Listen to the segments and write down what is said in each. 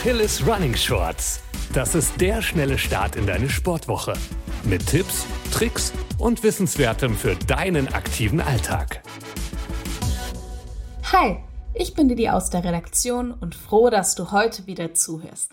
Achilles Running Shorts. Das ist der schnelle Start in deine Sportwoche. Mit Tipps, Tricks und Wissenswertem für deinen aktiven Alltag. Hi, ich bin Didi aus der Redaktion und froh, dass du heute wieder zuhörst.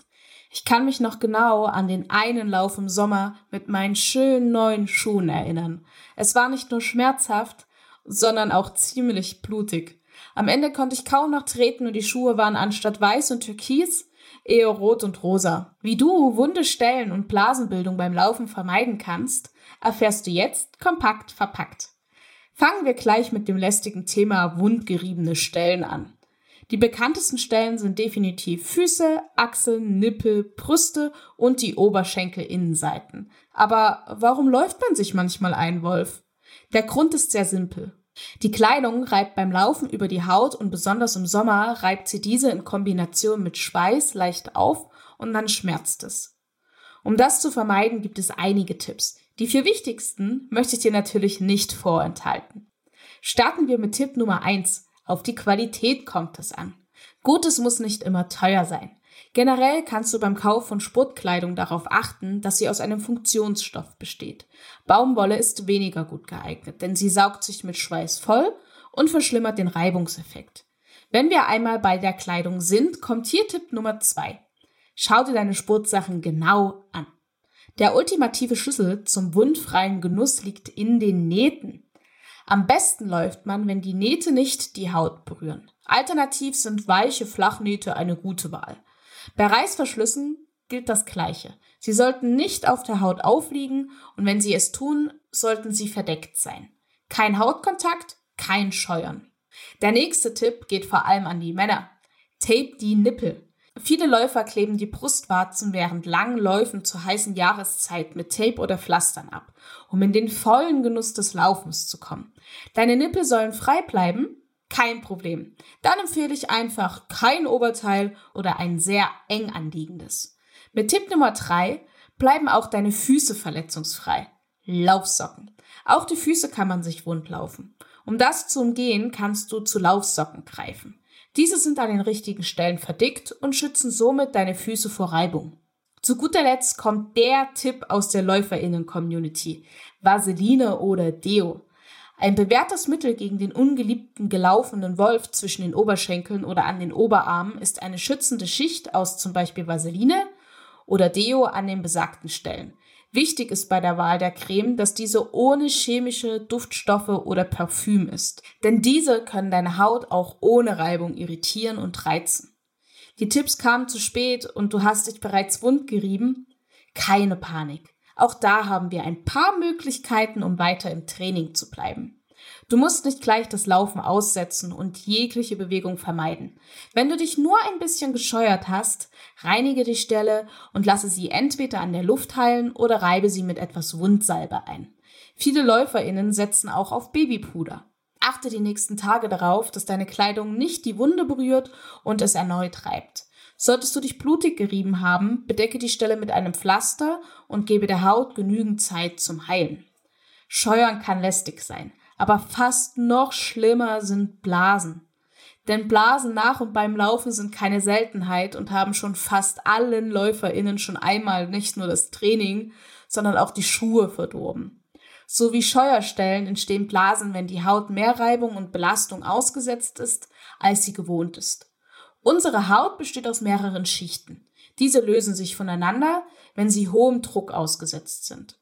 Ich kann mich noch genau an den einen Lauf im Sommer mit meinen schönen neuen Schuhen erinnern. Es war nicht nur schmerzhaft, sondern auch ziemlich blutig. Am Ende konnte ich kaum noch treten und die Schuhe waren anstatt weiß und türkis eher rot und rosa. Wie du wunde Stellen und Blasenbildung beim Laufen vermeiden kannst, erfährst du jetzt kompakt verpackt. Fangen wir gleich mit dem lästigen Thema wundgeriebene Stellen an. Die bekanntesten Stellen sind definitiv Füße, Achseln, Nippel, Brüste und die Oberschenkelinnenseiten. Aber warum läuft man sich manchmal ein, Wolf? Der Grund ist sehr simpel. Die Kleidung reibt beim Laufen über die Haut und besonders im Sommer reibt sie diese in Kombination mit Schweiß leicht auf und dann schmerzt es. Um das zu vermeiden, gibt es einige Tipps. Die vier wichtigsten möchte ich dir natürlich nicht vorenthalten. Starten wir mit Tipp Nummer eins. Auf die Qualität kommt es an. Gutes muss nicht immer teuer sein. Generell kannst du beim Kauf von Sportkleidung darauf achten, dass sie aus einem Funktionsstoff besteht. Baumwolle ist weniger gut geeignet, denn sie saugt sich mit Schweiß voll und verschlimmert den Reibungseffekt. Wenn wir einmal bei der Kleidung sind, kommt hier Tipp Nummer zwei: Schau dir deine Sportsachen genau an. Der ultimative Schlüssel zum wundfreien Genuss liegt in den Nähten. Am besten läuft man, wenn die Nähte nicht die Haut berühren. Alternativ sind weiche Flachnähte eine gute Wahl. Bei Reißverschlüssen gilt das Gleiche. Sie sollten nicht auf der Haut aufliegen und wenn sie es tun, sollten sie verdeckt sein. Kein Hautkontakt, kein Scheuern. Der nächste Tipp geht vor allem an die Männer. Tape die Nippel. Viele Läufer kleben die Brustwarzen während langen Läufen zur heißen Jahreszeit mit Tape oder Pflastern ab, um in den vollen Genuss des Laufens zu kommen. Deine Nippel sollen frei bleiben? Kein Problem. Dann empfehle ich einfach kein Oberteil oder ein sehr eng anliegendes. Mit Tipp Nummer drei bleiben auch deine Füße verletzungsfrei. Laufsocken. Auch die Füße kann man sich wund laufen. Um das zu umgehen, kannst du zu Laufsocken greifen. Diese sind an den richtigen Stellen verdickt und schützen somit deine Füße vor Reibung. Zu guter Letzt kommt der Tipp aus der Läuferinnen-Community. Vaseline oder Deo. Ein bewährtes Mittel gegen den ungeliebten gelaufenen Wolf zwischen den Oberschenkeln oder an den Oberarmen ist eine schützende Schicht aus zum Beispiel Vaseline oder Deo an den besagten Stellen. Wichtig ist bei der Wahl der Creme, dass diese ohne chemische Duftstoffe oder Parfüm ist, denn diese können deine Haut auch ohne Reibung irritieren und reizen. Die Tipps kamen zu spät und du hast dich bereits wund gerieben? Keine Panik. Auch da haben wir ein paar Möglichkeiten, um weiter im Training zu bleiben. Du musst nicht gleich das Laufen aussetzen und jegliche Bewegung vermeiden. Wenn du dich nur ein bisschen gescheuert hast, reinige die Stelle und lasse sie entweder an der Luft heilen oder reibe sie mit etwas Wundsalbe ein. Viele LäuferInnen setzen auch auf Babypuder. Achte die nächsten Tage darauf, dass deine Kleidung nicht die Wunde berührt und es erneut reibt. Solltest du dich blutig gerieben haben, bedecke die Stelle mit einem Pflaster und gebe der Haut genügend Zeit zum Heilen. Scheuern kann lästig sein. Aber fast noch schlimmer sind Blasen. Denn Blasen nach und beim Laufen sind keine Seltenheit und haben schon fast allen LäuferInnen schon einmal nicht nur das Training, sondern auch die Schuhe verdorben. So wie Scheuerstellen entstehen Blasen, wenn die Haut mehr Reibung und Belastung ausgesetzt ist, als sie gewohnt ist. Unsere Haut besteht aus mehreren Schichten. Diese lösen sich voneinander, wenn sie hohem Druck ausgesetzt sind.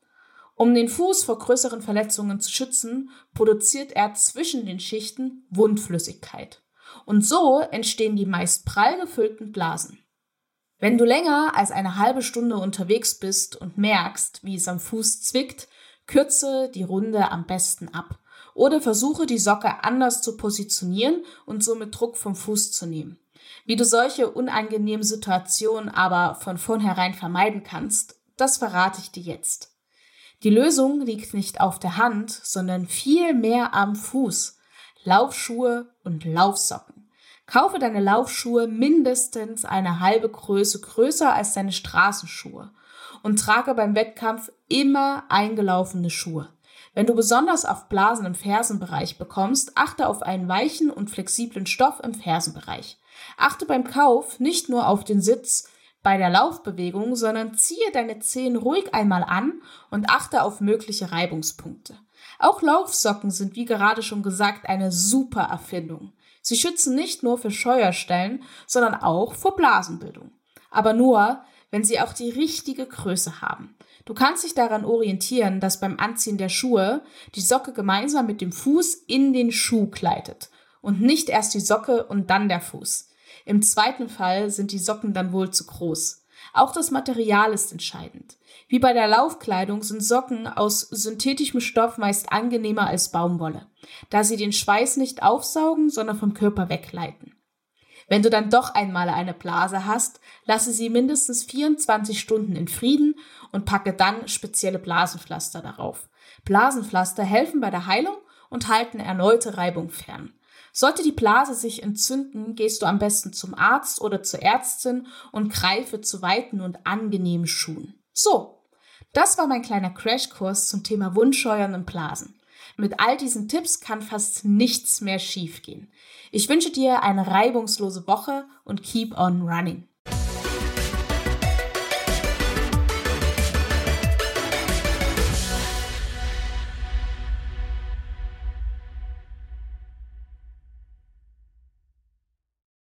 Um den Fuß vor größeren Verletzungen zu schützen, produziert er zwischen den Schichten Wundflüssigkeit. Und so entstehen die meist prall gefüllten Blasen. Wenn du länger als eine halbe Stunde unterwegs bist und merkst, wie es am Fuß zwickt, kürze die Runde am besten ab oder versuche die Socke anders zu positionieren und somit Druck vom Fuß zu nehmen. Wie du solche unangenehmen Situationen aber von vornherein vermeiden kannst, das verrate ich dir jetzt. Die Lösung liegt nicht auf der Hand, sondern viel mehr am Fuß. Laufschuhe und Laufsocken. Kaufe deine Laufschuhe mindestens eine halbe Größe größer als deine Straßenschuhe und trage beim Wettkampf immer eingelaufene Schuhe. Wenn du besonders auf Blasen im Fersenbereich bekommst, achte auf einen weichen und flexiblen Stoff im Fersenbereich. Achte beim Kauf nicht nur auf den Sitz, bei der Laufbewegung, sondern ziehe deine Zehen ruhig einmal an und achte auf mögliche Reibungspunkte. Auch Laufsocken sind, wie gerade schon gesagt, eine super Erfindung. Sie schützen nicht nur für Scheuerstellen, sondern auch vor Blasenbildung. Aber nur, wenn sie auch die richtige Größe haben. Du kannst dich daran orientieren, dass beim Anziehen der Schuhe die Socke gemeinsam mit dem Fuß in den Schuh gleitet und nicht erst die Socke und dann der Fuß. Im zweiten Fall sind die Socken dann wohl zu groß. Auch das Material ist entscheidend. Wie bei der Laufkleidung sind Socken aus synthetischem Stoff meist angenehmer als Baumwolle, da sie den Schweiß nicht aufsaugen, sondern vom Körper wegleiten. Wenn du dann doch einmal eine Blase hast, lasse sie mindestens 24 Stunden in Frieden und packe dann spezielle Blasenpflaster darauf. Blasenpflaster helfen bei der Heilung und halten erneute Reibung fern. Sollte die Blase sich entzünden, gehst du am besten zum Arzt oder zur Ärztin und greife zu weiten und angenehmen Schuhen. So, das war mein kleiner Crashkurs zum Thema Wundscheuern und Blasen. Mit all diesen Tipps kann fast nichts mehr schiefgehen. Ich wünsche dir eine reibungslose Woche und keep on running.